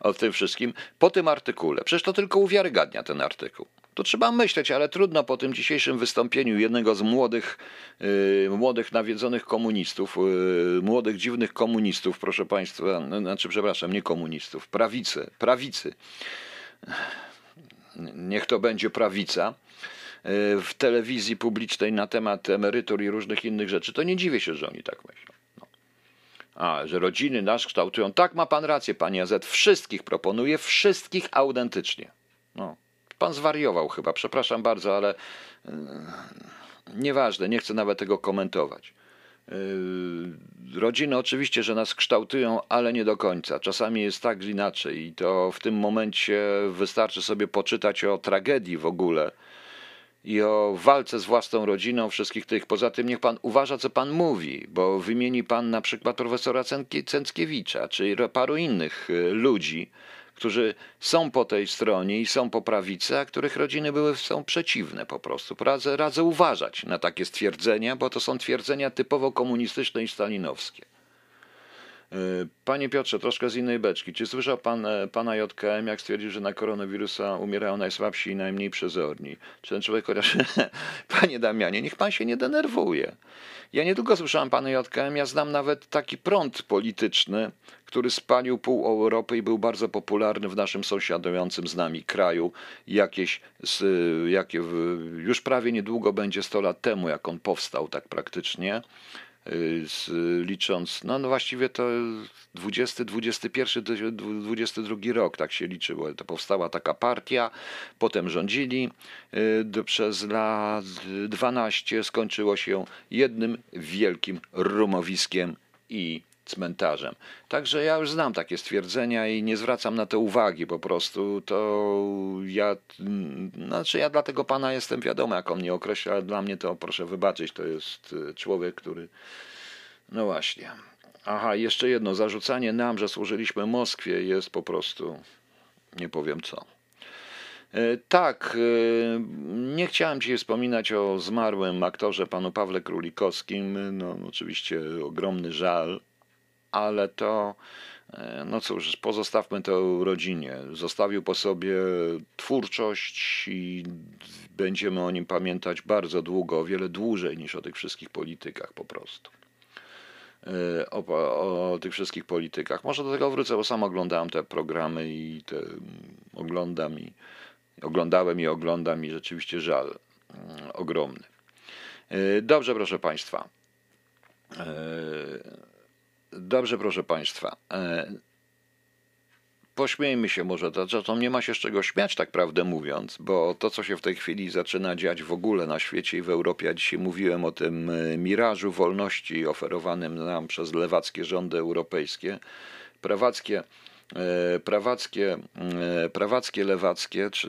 Speaker 1: o tym wszystkim. Po tym artykule, przecież to tylko uwiarygadnia ten artykuł. To trzeba myśleć, ale trudno po tym dzisiejszym wystąpieniu jednego z młodych, yy, młodych nawiedzonych komunistów, yy, młodych dziwnych komunistów, proszę państwa, znaczy przepraszam, nie komunistów, prawicy, prawicy. Niech to będzie prawica w telewizji publicznej na temat emerytur i różnych innych rzeczy, to nie dziwię się, że oni tak myślą. No. A, że rodziny nas kształtują. Tak ma pan rację, panie AZ. Wszystkich proponuję, wszystkich autentycznie. No. Pan zwariował chyba, przepraszam bardzo, ale yy, nieważne, nie chcę nawet tego komentować. Yy, rodziny oczywiście, że nas kształtują, ale nie do końca. Czasami jest tak inaczej i to w tym momencie wystarczy sobie poczytać o tragedii w ogóle i o walce z własną rodziną, wszystkich tych. Poza tym niech pan uważa, co pan mówi, bo wymieni pan na przykład profesora Cęckiewicza, czy paru innych y, ludzi, którzy są po tej stronie i są po prawicy, a których rodziny były, są przeciwne po prostu. Radzę, radzę uważać na takie stwierdzenia, bo to są twierdzenia typowo komunistyczne i stalinowskie. Panie Piotrze, troszkę z innej beczki. Czy słyszał pan e, pana JKM, jak stwierdził, że na koronawirusa umierają najsłabsi i najmniej przezorni? Czy ten człowiek chociaż... Panie Damianie, niech pan się nie denerwuje. Ja nie tylko słyszałem pana JKM, ja znam nawet taki prąd polityczny, który spalił pół Europy i był bardzo popularny w naszym sąsiadującym z nami kraju. Jakieś, jakie, już prawie niedługo będzie 100 lat temu, jak on powstał tak praktycznie z, licząc, no, no właściwie to 20, 21, 22 rok, tak się liczy, bo to powstała taka partia, potem rządzili y, przez lat 12, skończyło się jednym wielkim rumowiskiem i cmentarzem. Także ja już znam takie stwierdzenia i nie zwracam na to uwagi po prostu. To ja, znaczy ja dla tego pana jestem wiadomo, jak on mnie określa, ale dla mnie to proszę wybaczyć, to jest y, człowiek, który. No właśnie. Aha, jeszcze jedno. Zarzucanie nam, że służyliśmy Moskwie jest po prostu. Nie powiem co. E, Tak, e, nie chciałem dzisiaj wspominać o zmarłym aktorze panu Pawle Królikowskim. No, oczywiście ogromny żal, ale to, e, no cóż, pozostawmy to rodzinie. Zostawił po sobie twórczość i będziemy o nim pamiętać bardzo długo, o wiele dłużej niż o tych wszystkich politykach po prostu. E, O, o tych wszystkich politykach. Może do tego wrócę, bo sam oglądałem te programy i te mm, oglądam i oglądałem i oglądam i rzeczywiście żal mm, ogromny. E, Dobrze, proszę Państwa. Dobrze, proszę Państwa. E, Pośmiejmy się może, to, nie ma się z czego śmiać, tak prawdę mówiąc, bo to, co się w tej chwili zaczyna dziać w ogóle na świecie i w Europie, ja dzisiaj mówiłem o tym e, mirażu wolności oferowanym nam przez lewackie rządy europejskie, prawackie, e, prawackie, prawackie lewackie, czy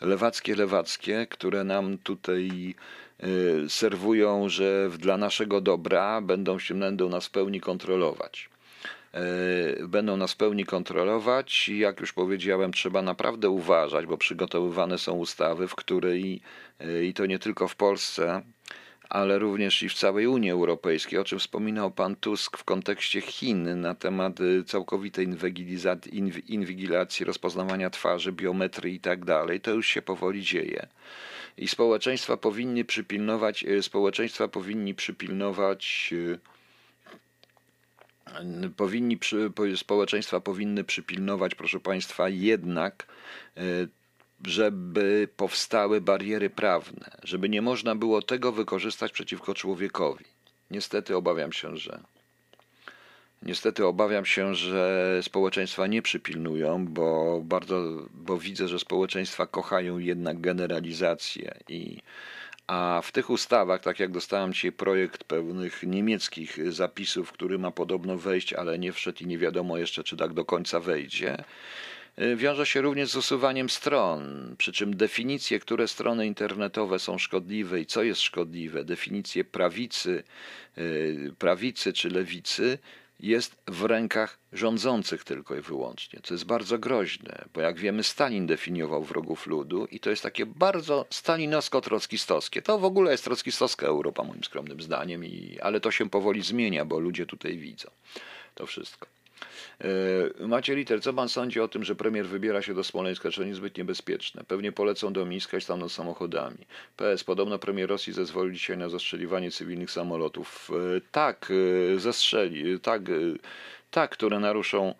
Speaker 1: lewackie lewackie, które nam tutaj serwują, że dla naszego dobra będą się będą nas w pełni kontrolować. E, będą nas w pełni kontrolować i jak już powiedziałem, trzeba naprawdę uważać, bo przygotowywane są ustawy, w której e, i to nie tylko w Polsce, ale również i w całej Unii Europejskiej, o czym wspominał pan Tusk w kontekście Chin na temat e, całkowitej inwigilacji, rozpoznawania twarzy, biometrii i tak dalej, to już się powoli dzieje. I społeczeństwa powinny przypilnować, e, społeczeństwa powinni przypilnować e, powinni społeczeństwa powinny przypilnować, proszę Państwa, jednak, żeby powstały bariery prawne, żeby nie można było tego wykorzystać przeciwko człowiekowi. Niestety obawiam się, że niestety obawiam się, że społeczeństwa nie przypilnują, bo bardzo, bo widzę, że społeczeństwa kochają jednak generalizację i a w tych ustawach, tak jak dostałem dzisiaj projekt pewnych niemieckich zapisów, który ma podobno wejść, ale nie wszedł i nie wiadomo jeszcze, czy tak do końca wejdzie, wiąże się również z usuwaniem stron. Przy czym definicje, które strony internetowe są szkodliwe i co jest szkodliwe, definicje prawicy, y, prawicy czy lewicy, jest w rękach rządzących tylko i wyłącznie, co jest bardzo groźne, bo jak wiemy, Stalin definiował wrogów ludu i to jest takie bardzo stalinowsko-trockistowskie. To w ogóle jest trockistowska Europa, moim skromnym zdaniem, i, ale to się powoli zmienia, bo ludzie tutaj widzą to wszystko. E, Macie liter, co pan sądzi o tym, że premier wybiera się do Smoleńska, czy to niezbyt niebezpieczne? Pewnie polecą do Mińska i staną samochodami. PS, podobno premier Rosji zezwolił dzisiaj na zastrzeliwanie cywilnych samolotów. E, Tak, e, zestrzeli, tak, tak, które naruszą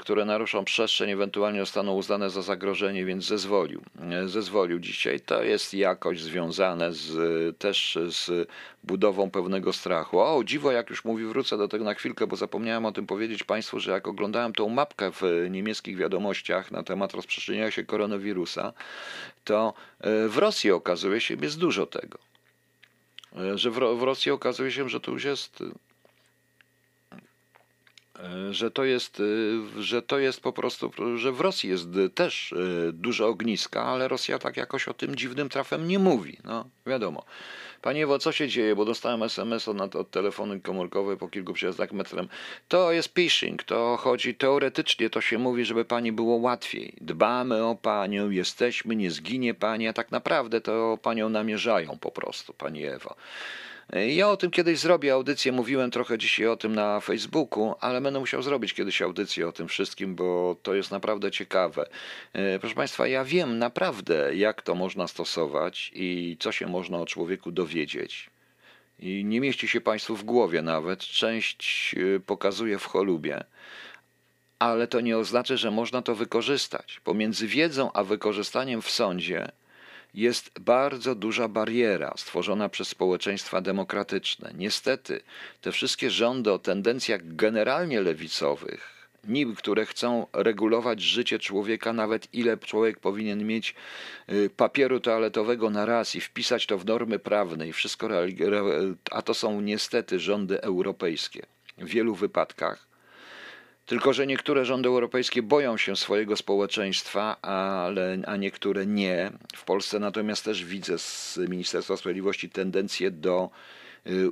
Speaker 1: które naruszą przestrzeń, ewentualnie zostaną uznane za zagrożenie, więc zezwolił. E, Zezwolił dzisiaj. To jest jakoś związane z, też z budową pewnego strachu. O, dziwo, jak już mówi, wrócę do tego na chwilkę, bo zapomniałem o tym powiedzieć Państwu, że jak oglądałem tą mapkę w niemieckich wiadomościach na temat rozprzestrzeniania się koronawirusa, to e, w Rosji okazuje się, jest dużo tego. Że w, w Rosji okazuje się, że to już jest że to jest, e, że to jest po prostu, że w Rosji jest e, też e, duże ogniska, ale Rosja tak jakoś o tym dziwnym trafem nie mówi. No, wiadomo. Panie Ewo, co się dzieje? Bo dostałem SMS od, od telefonu komórkowej po kilku przejazdach metrem. To jest phishing, to chodzi teoretycznie, to się mówi, żeby pani było łatwiej. Dbamy o panią, jesteśmy, nie zginie pani, a tak naprawdę to panią namierzają po prostu, pani Ewo. Ja o tym kiedyś zrobię audycję, mówiłem trochę dzisiaj o tym na Facebooku, ale będę musiał zrobić kiedyś audycję o tym wszystkim, bo to jest naprawdę ciekawe. E, Proszę Państwa, ja wiem naprawdę, jak to można stosować i co się można o człowieku dowiedzieć. I nie mieści się Państwu w głowie nawet. Część e, pokazuje w cholubie. Ale to nie oznacza, że można to wykorzystać. Pomiędzy wiedzą a wykorzystaniem w sądzie jest bardzo duża bariera stworzona przez społeczeństwa demokratyczne. Niestety, te wszystkie rządy o tendencjach generalnie lewicowych, niby które chcą regulować życie człowieka, nawet ile człowiek powinien mieć y, papieru toaletowego na raz i wpisać to w normy prawne i wszystko, a to są niestety rządy europejskie w wielu wypadkach. Tylko, że niektóre rządy europejskie boją się swojego społeczeństwa, ale, a niektóre nie. W Polsce natomiast też widzę z Ministerstwa Sprawiedliwości tendencję do, y,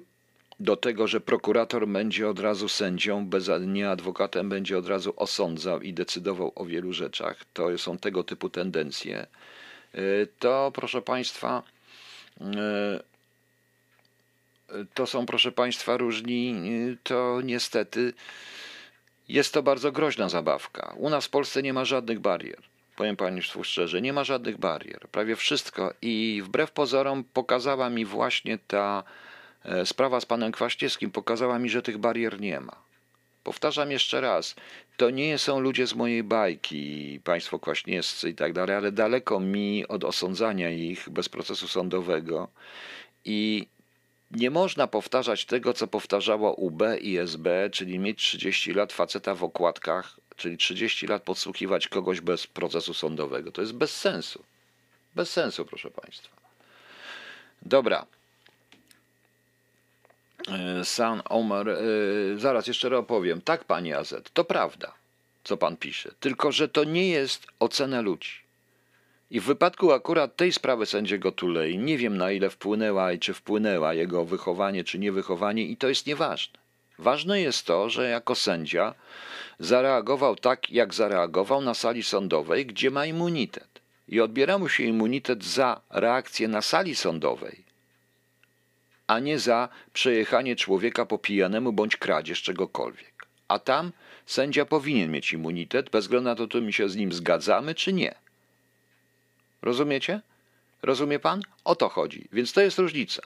Speaker 1: do tego, że prokurator będzie od razu sędzią, bez, nie adwokatem, będzie od razu osądzał i decydował o wielu rzeczach. To są tego typu tendencje. Y, to, proszę Państwa, y, to są, proszę Państwa, różni, to niestety jest to bardzo groźna zabawka. U nas w Polsce nie ma żadnych barier. Powiem Państwu szczerze, nie ma żadnych barier. Prawie wszystko. I wbrew pozorom pokazała mi właśnie ta e, sprawa z panem Kwaściewskim, pokazała mi, że tych barier nie ma. Powtarzam jeszcze raz, to nie są ludzie z mojej bajki, państwo kwaśniewscy i tak dalej, ale daleko mi od osądzania ich bez procesu sądowego i nie można powtarzać tego, co powtarzało UB i SB, czyli mieć 30 lat faceta w okładkach, czyli 30 lat podsłuchiwać kogoś bez procesu sądowego. To jest bez sensu. Bez sensu, proszę Państwa. Dobra. E, San Omar, e, zaraz jeszcze opowiem. Tak, panie AZ, to prawda, co pan pisze. Tylko, że to nie jest ocena ludzi. I w wypadku akurat tej sprawy sędziego Tulei nie wiem na ile wpłynęła i czy wpłynęła jego wychowanie czy niewychowanie i to jest nieważne. Ważne jest to, że jako sędzia zareagował tak, jak zareagował na sali sądowej, gdzie ma immunitet. I odbiera mu się immunitet za reakcję na sali sądowej, a nie za przejechanie człowieka po pijanemu bądź kradzież czegokolwiek. A tam sędzia powinien mieć immunitet, bez względu na to, czy my się z nim zgadzamy, czy nie. Rozumiecie? Rozumie pan? O to chodzi. Więc to jest różnica.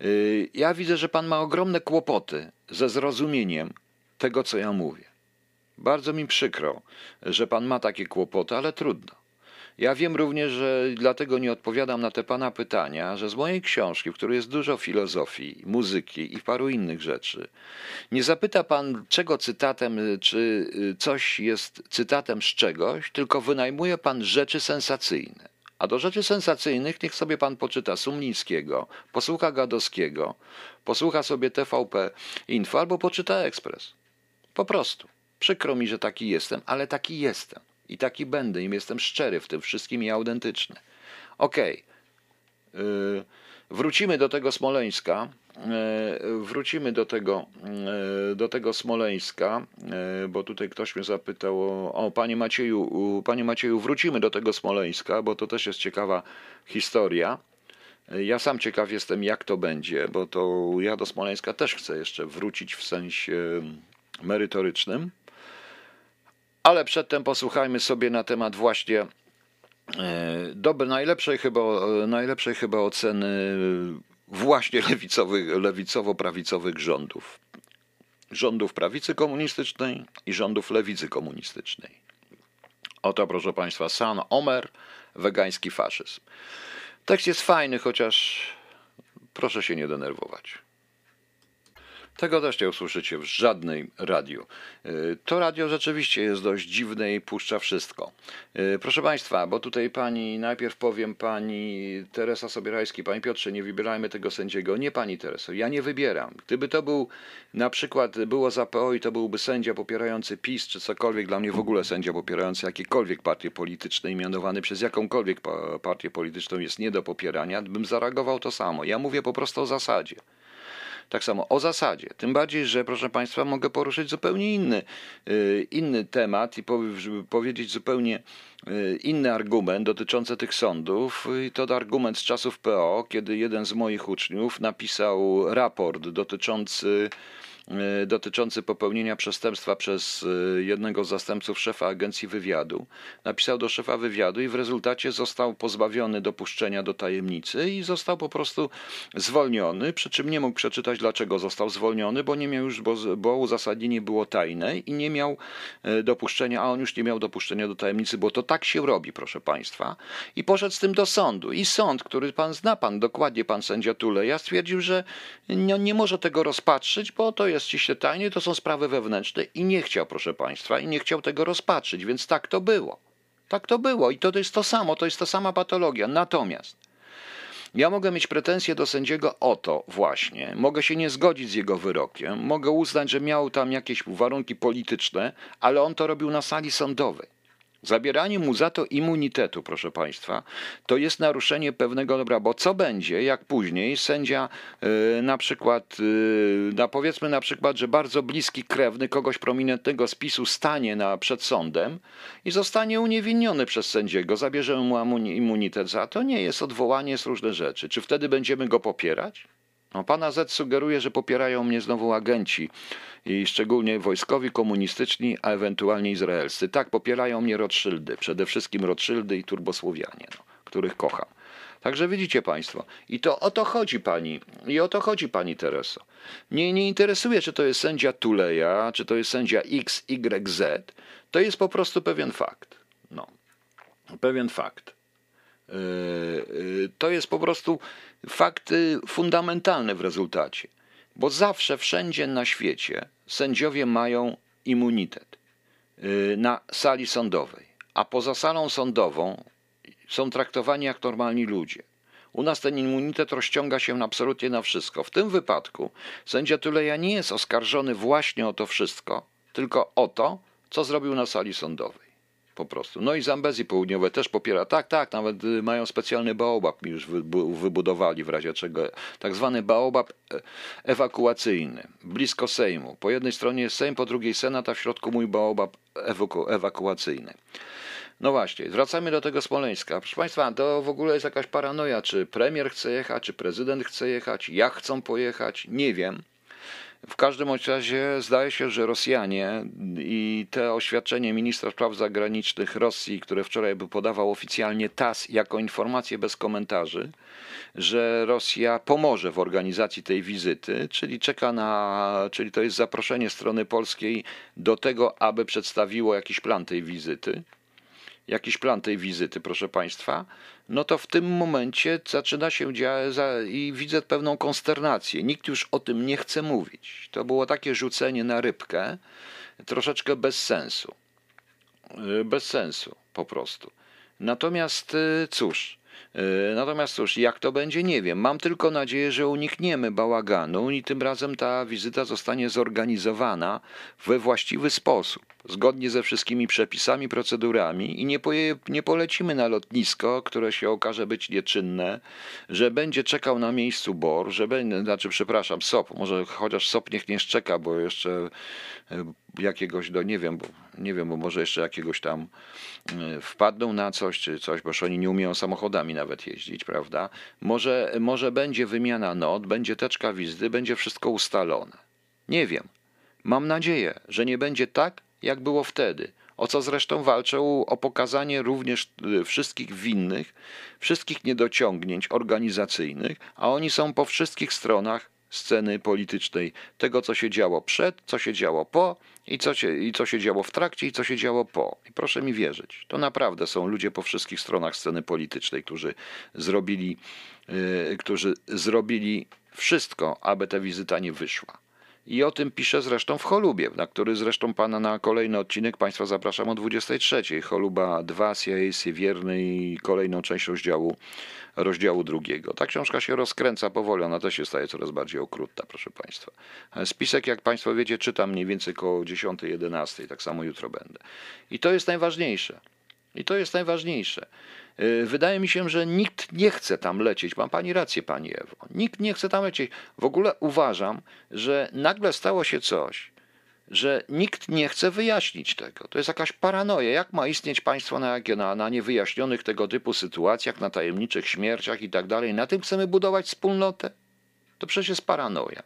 Speaker 1: Yy, ja widzę, że pan ma ogromne kłopoty ze zrozumieniem tego, co ja mówię. Bardzo mi przykro, że pan ma takie kłopoty, ale trudno. Ja wiem również, że dlatego nie odpowiadam na te pana pytania, że z mojej książki, w której jest dużo filozofii, muzyki i paru innych rzeczy, nie zapyta pan, czego cytatem, czy coś jest cytatem z czegoś, tylko wynajmuje pan rzeczy sensacyjne. A do rzeczy sensacyjnych niech sobie pan poczyta Sumlińskiego, posłucha Gadowskiego, posłucha sobie TVP Info albo poczyta Ekspres. Po prostu. Przykro mi, że taki jestem, ale taki jestem. I taki będę. I jestem szczery w tym wszystkim i autentyczny. Okej. Okay. Yy, wrócimy do tego Smoleńska. Yy, wrócimy do tego, yy, do tego Smoleńska, yy, bo tutaj ktoś mnie zapytał o, o panie Macieju, panie Macieju, wrócimy do tego Smoleńska, bo to też jest ciekawa historia. Ja sam ciekaw jestem, jak to będzie, bo to ja do Smoleńska też chcę jeszcze wrócić w sensie merytorycznym. Ale przedtem posłuchajmy sobie na temat właśnie e, dobre, najlepszej chyba, najlepszej chyba oceny właśnie lewicowych, lewicowo-prawicowych rządów. Rządów prawicy komunistycznej i rządów lewicy komunistycznej. Oto, proszę Państwa, San Omer, wegański faszyzm. Tekst jest fajny, chociaż proszę się nie denerwować. Tego też nie usłyszycie w żadnej radiu. Y, to radio rzeczywiście jest dość dziwne i puszcza wszystko. Y, proszę Państwa, bo tutaj pani, najpierw powiem pani Teresa Sobierajski, Panie Piotrze, nie wybierajmy tego sędziego. Nie pani Tereso, ja nie wybieram. Gdyby to był na przykład było za PO i to byłby sędzia popierający PiS czy cokolwiek, dla mnie w ogóle sędzia popierający jakiekolwiek partie polityczne i mianowany przez jakąkolwiek partię polityczną jest nie do popierania, bym zareagował to samo. Ja mówię po prostu o zasadzie. Tak samo o zasadzie. Tym bardziej, że proszę Państwa, mogę poruszyć zupełnie inny, y, inny temat i powiedzieć zupełnie y, inny argument dotyczący tych sądów. I to argument z czasów PO, kiedy jeden z moich uczniów napisał raport dotyczący dotyczący popełnienia przestępstwa przez e, jednego z zastępców szefa agencji wywiadu. Napisał do szefa wywiadu i w rezultacie został pozbawiony dopuszczenia do tajemnicy i został po prostu zwolniony, przy czym nie mógł przeczytać dlaczego został zwolniony, bo nie miał już, bo, bo uzasadnienie było tajne i nie miał e, dopuszczenia, a on już nie miał dopuszczenia do tajemnicy, bo to tak się robi, proszę Państwa. I poszedł z tym do sądu. I sąd, który pan zna, pan dokładnie, pan sędzia Tuleja, stwierdził, że nie, nie może tego rozpatrzyć, bo to jest jest ściśle tajnie, to są sprawy wewnętrzne i nie chciał, proszę Państwa, i nie chciał tego rozpatrzyć, więc tak to było. Tak to było i to jest to samo, to jest ta sama patologia. Natomiast ja mogę mieć pretensje do sędziego o to właśnie, mogę się nie zgodzić z jego wyrokiem, mogę uznać, że miał tam jakieś warunki polityczne, ale on to robił na sali sądowej. Zabieranie mu za to immunitetu, proszę Państwa, to jest naruszenie pewnego dobra, bo co będzie, jak później sędzia y, na przykład, y, na powiedzmy na przykład, że bardzo bliski krewny kogoś prominentnego z PiSu stanie na, przed sądem i zostanie uniewinniony przez sędziego, zabierzemy mu immunitet za to, nie jest odwołanie, jest różne rzeczy. Czy wtedy będziemy go popierać? No, pana Z sugeruje, że popierają mnie znowu agenci i szczególnie wojskowi, komunistyczni, a ewentualnie izraelscy. Tak, popierają mnie Rothschildy, przede wszystkim Rothschildy i turbosłowianie, no, których kocham. Także widzicie Państwo, i to o to chodzi Pani, i o to chodzi Pani Tereso. Mnie nie interesuje, czy to jest sędzia Tuleja, czy to jest sędzia X, Y, Z. To jest po prostu pewien fakt. No, pewien fakt. Yy, yy, To jest po prostu fakt y, fundamentalny w rezultacie, bo zawsze, wszędzie na świecie sędziowie mają immunitet yy, na sali sądowej, a poza salą sądową są traktowani jak normalni ludzie. U nas ten immunitet rozciąga się absolutnie na wszystko. W tym wypadku sędzia Tuleja nie jest oskarżony właśnie o to wszystko, tylko o to, co zrobił na sali sądowej po prostu. No i Zambezji Południowe też popiera. Tak, tak, nawet y, mają specjalny baobab już wybu- wybudowali w razie czego. Tak zwany baobab e, ewakuacyjny, blisko Sejmu. Po jednej stronie jest Sejm, po drugiej Senat, a w środku mój baobab ewaku- ewakuacyjny. No właśnie, wracamy do tego Smoleńska. Proszę Państwa, to w ogóle jest jakaś paranoja, czy premier chce jechać, czy prezydent chce jechać, jak chcą pojechać, nie wiem. W każdym razie zdaje się, że Rosjanie i te oświadczenie ministra spraw zagranicznych Rosji, które wczoraj by podawał oficjalnie TAS jako informację bez komentarzy, że Rosja pomoże w organizacji tej wizyty, czyli czeka na, czyli to jest zaproszenie strony polskiej do tego, aby przedstawiło jakiś plan tej wizyty. Jakiś plan tej wizyty, proszę Państwa, no to w tym momencie zaczyna się dziać i widzę pewną konsternację. Nikt już o tym nie chce mówić. To było takie rzucenie na rybkę, troszeczkę bez sensu. Yy, Bez sensu po prostu. Natomiast yy, cóż, yy, natomiast cóż, jak to będzie, nie wiem. Mam tylko nadzieję, że unikniemy bałaganu i tym razem ta wizyta zostanie zorganizowana we właściwy sposób, zgodnie ze wszystkimi przepisami, procedurami i nie, poje, nie polecimy na lotnisko, które się okaże być nieczynne, że będzie czekał na miejscu BOR, że będzie, znaczy przepraszam, SOP, może chociaż SOP niech nie szczeka, bo jeszcze e, jakiegoś, do, nie wiem, bo, nie wiem, bo może jeszcze jakiegoś tam e, wpadną na coś czy coś, bo oni nie umieją samochodami nawet jeździć, prawda? Może, może będzie wymiana not, będzie teczka wizyty, będzie wszystko ustalone. Nie wiem. Mam nadzieję, że nie będzie tak, jak było wtedy. O co zresztą walczą o pokazanie również y, wszystkich winnych, wszystkich niedociągnięć organizacyjnych, a oni są po wszystkich stronach sceny politycznej, tego co się działo przed, co się działo po i co się, i co się działo w trakcie i co się działo po. I proszę mi wierzyć, to naprawdę są ludzie po wszystkich stronach sceny politycznej, którzy zrobili, yy, którzy zrobili wszystko, aby ta wizyta nie wyszła. I o tym piszę zresztą w Cholubie, na który zresztą pana na kolejny odcinek Państwa zapraszam o 23. Choluba 2, CIA wierny i kolejną część rozdziału, rozdziału drugiego. Ta książka się rozkręca powoli, ona też się staje coraz bardziej okrutna, proszę Państwa. Spisek, jak Państwo wiecie, czytam mniej więcej koło 10-11, tak samo jutro będę. I to jest najważniejsze. I to jest najważniejsze. Yy, Wydaje mi się, że nikt nie chce tam lecieć. Mam pani rację, pani Ewo. Nikt nie chce tam lecieć. W ogóle uważam, że nagle stało się coś, że nikt nie chce wyjaśnić tego. To jest jakaś paranoja. Jak ma istnieć państwo na, na, na niewyjaśnionych tego typu sytuacjach, na tajemniczych śmierciach i tak dalej? Na tym chcemy budować wspólnotę? To przecież jest paranoja.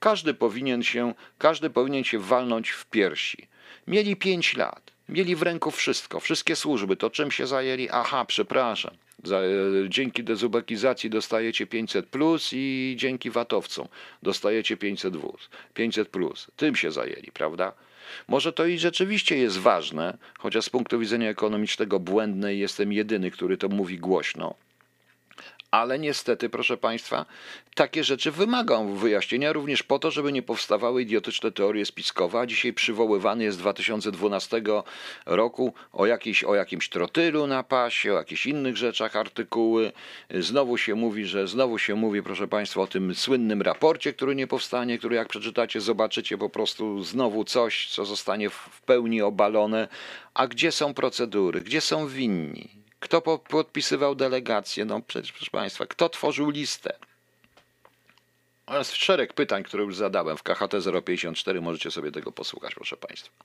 Speaker 1: Każdy powinien się, każdy powinien się walnąć w piersi. Mieli pięć lat, mieli w ręku wszystko, wszystkie służby, to czym się zajęli? Aha, przepraszam. Za, e, dzięki dezubekizacji dostajecie 500 plus i dzięki VAT-owcom dostajecie 500 wóz, 500 plus. Tym się zajęli, prawda? Może to i rzeczywiście jest ważne, chociaż z punktu widzenia ekonomicznego błędne i jestem jedyny, który to mówi głośno Ale niestety, proszę Państwa, takie rzeczy wymagą wyjaśnienia również po to, żeby nie powstawały idiotyczne teorie spiskowe. A dzisiaj przywoływany jest z 2012 roku o, jakiejś, o jakimś trotylu na pasie, o jakichś innych rzeczach artykuły. Znowu się mówi, że znowu się mówi, proszę Państwa, o tym słynnym raporcie, który nie powstanie, który jak przeczytacie, zobaczycie po prostu znowu coś, co zostanie w pełni obalone. A gdzie są procedury? Gdzie są winni? Kto podpisywał delegację? No przecież, proszę Państwa, kto tworzył listę? Oraz szereg pytań, które już zadałem w KHT 054, możecie sobie tego posłuchać, proszę Państwa.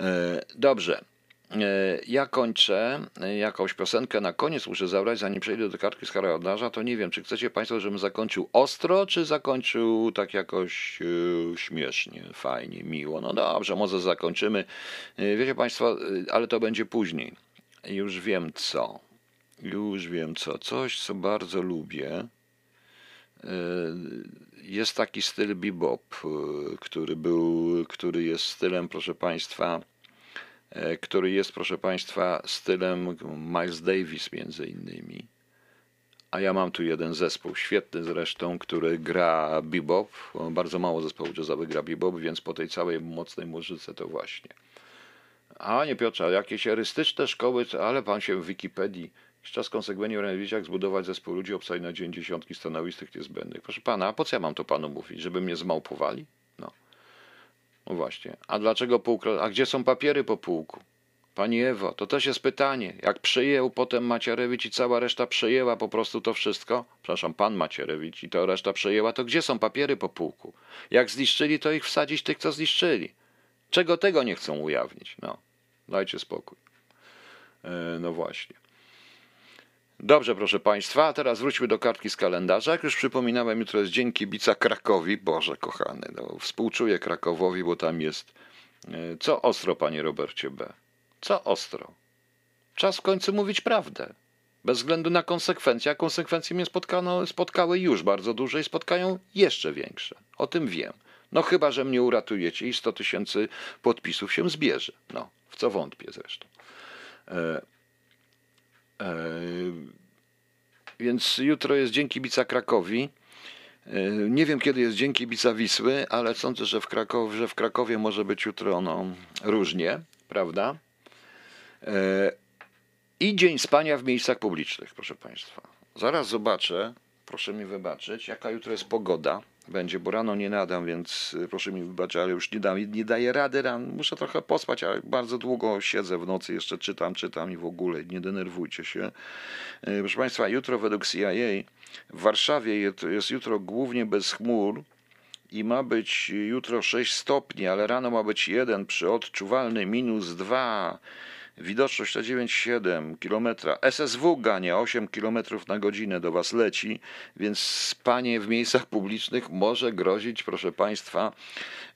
Speaker 1: E, dobrze. E, ja kończę jakąś piosenkę na koniec, muszę zabrać, zanim przejdę do kartki z kalendarza, to nie wiem, czy chcecie Państwo, żebym zakończył ostro, czy zakończył tak jakoś śmiesznie, fajnie, miło. No dobrze, może zakończymy. Wiecie Państwo, ale to będzie później. Już wiem co. Już wiem co. Coś, co bardzo lubię. E, jest taki styl bebop, e, który był, który jest stylem, proszę Państwa, e, który jest, proszę Państwa, stylem Miles Davis między innymi. A ja mam tu jeden zespół, świetny zresztą, który gra bebop. Bardzo mało zespołów jazzowych gra bebop, więc po tej całej mocnej muzyce to właśnie. A nie Piotrze, jakieś erystyczne szkoły, ale pan się w Wikipedii czas konsekwentnie w jak zbudować zespół ludzi obsadzać na dzień dziesiątki stanowisk tych niezbędnych. Proszę pana, a po co ja mam to panu mówić? Żeby mnie zmałpowali? No. No właśnie. A dlaczego pół... A gdzie są papiery po pułku? Pani Ewo, to też jest pytanie. Jak przejął potem Macierewicz i cała reszta przejęła po prostu to wszystko, przepraszam, pan Macierewicz i to reszta przejęła, to gdzie są papiery po pułku? Jak zniszczyli, to ich wsadzić tych, co zniszczyli. Czego tego nie chcą ujawnić? No. Dajcie spokój. E, no właśnie. Dobrze, proszę Państwa, a teraz wróćmy do kartki z kalendarza. Jak już przypominałem, jutro jest Dzień Kibica Krakowi. Boże kochany, no, współczuję Krakowowi, bo tam jest... E, co ostro, panie Robercie B? Co ostro? Czas w końcu mówić prawdę. Bez względu na konsekwencje, a konsekwencje mnie spotkano, spotkały już bardzo duże i spotkają jeszcze większe. O tym wiem. No chyba, że mnie uratujecie i 100 tysięcy podpisów się zbierze. No, w co wątpię zresztą. E, e, więc jutro jest Dzień Kibica Krakowi. E, nie wiem, kiedy jest Dzień Kibica Wisły, ale sądzę, że w, Krakowie, że w Krakowie może być jutro no, różnie, prawda? E, I Dzień Spania w miejscach publicznych, proszę Państwa. Zaraz zobaczę, proszę mi wybaczyć, jaka jutro jest pogoda będzie, bo rano nie nadam, więc y, proszę mi wybaczyć, ale już nie, dam, nie daję rady ran. Muszę trochę pospać, ale bardzo długo siedzę w nocy, jeszcze czytam, czytam i w ogóle nie denerwujcie się. Y, proszę Państwa, jutro według CIA w Warszawie jest jutro głównie bez chmur i ma być jutro 6 stopni, ale rano ma być 1 przy odczuwalny minus 2 Widoczność to 9,7 km. SSW gania 8 km na godzinę do Was leci, więc spanie w miejscach publicznych może grozić, proszę Państwa,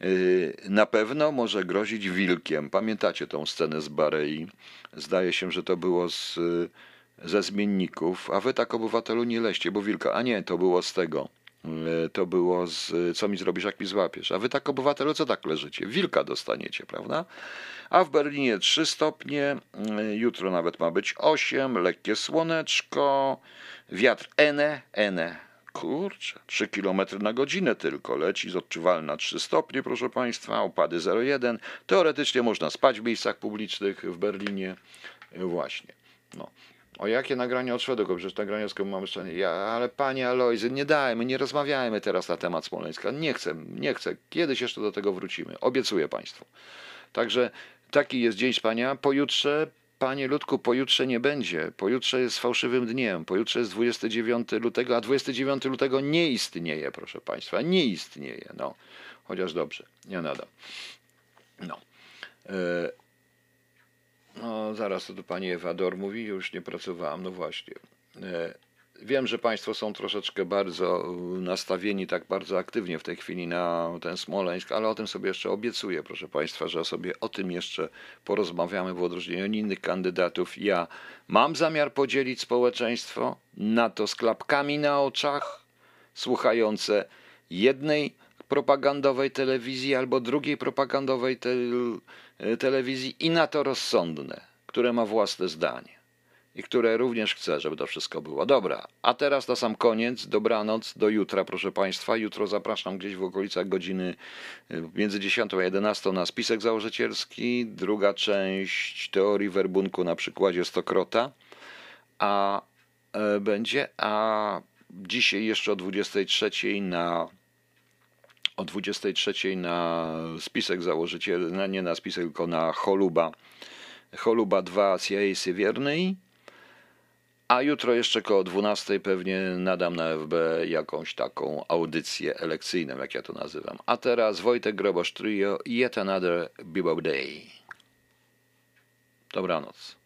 Speaker 1: yy, na pewno może grozić wilkiem. Pamiętacie tą scenę z Barei? Zdaje się, że to było z, ze zmienników, a Wy tak obywatelu nie leście, bo wilka, a nie, to było z tego to było z co mi zrobisz, jak mi złapiesz. A wy tak obywatelu, co tak leżycie? Wilka dostaniecie, prawda? a w Berlinie 3 stopnie, mm, jutro nawet ma być 8, lekkie słoneczko, wiatr ene, ene, kurczę, 3 km na godzinę tylko leci, z odczuwalna 3 stopnie, proszę Państwa, opady 0,1. Teoretycznie można spać w miejscach publicznych w Berlinie. Właśnie. No. O jakie nagrania od Szwedów? Przecież nagrania z mamy szczęście. Ja, ale panie Alojzy, nie dajmy, nie rozmawiajmy teraz na temat Smoleńska. Nie chcę, nie chcę. Kiedyś jeszcze do tego wrócimy. Obiecuję Państwu. Także Taki jest Dzień Spania. Pojutrze, panie Ludku, pojutrze nie będzie. Pojutrze jest fałszywym dniem. Pojutrze jest 29 lutego, a 29 lutego nie istnieje, proszę państwa. Nie istnieje. No, chociaż dobrze, nie nadam. No. E, no, zaraz to tu pani Ewador mówi, już nie pracowałam, no właśnie. E, Wiem, że Państwo są troszeczkę bardzo nastawieni tak bardzo aktywnie w tej chwili na ten Smoleńsk, ale o tym sobie jeszcze obiecuję, proszę Państwa, że sobie o tym jeszcze porozmawiamy w odróżnieniu od innych kandydatów. Ja mam zamiar podzielić społeczeństwo na to z klapkami na oczach, słuchające jednej propagandowej telewizji albo drugiej propagandowej te telewizji i na to rozsądne, które ma własne zdanie. i które również chcę, żeby to wszystko było. Dobra, a teraz na sam koniec, dobranoc, do jutra, proszę Państwa. Jutro zapraszam gdzieś w okolicach godziny y, między 10 a 11 na spisek założycielski. Druga część teorii werbunku na przykładzie Stokrota. A e, będzie, a dzisiaj jeszcze o 23 na o 23 na spisek założyciel, no nie na spisek, tylko na Choluba. Choluba 2 CIA Siewiernej. A jutro jeszcze koło 12 pewnie nadam na FB jakąś taką audycję elekcyjną, jak ja to nazywam. A teraz Wojtek Grobosz Trio, Yet Another Bebop Day. Dobranoc.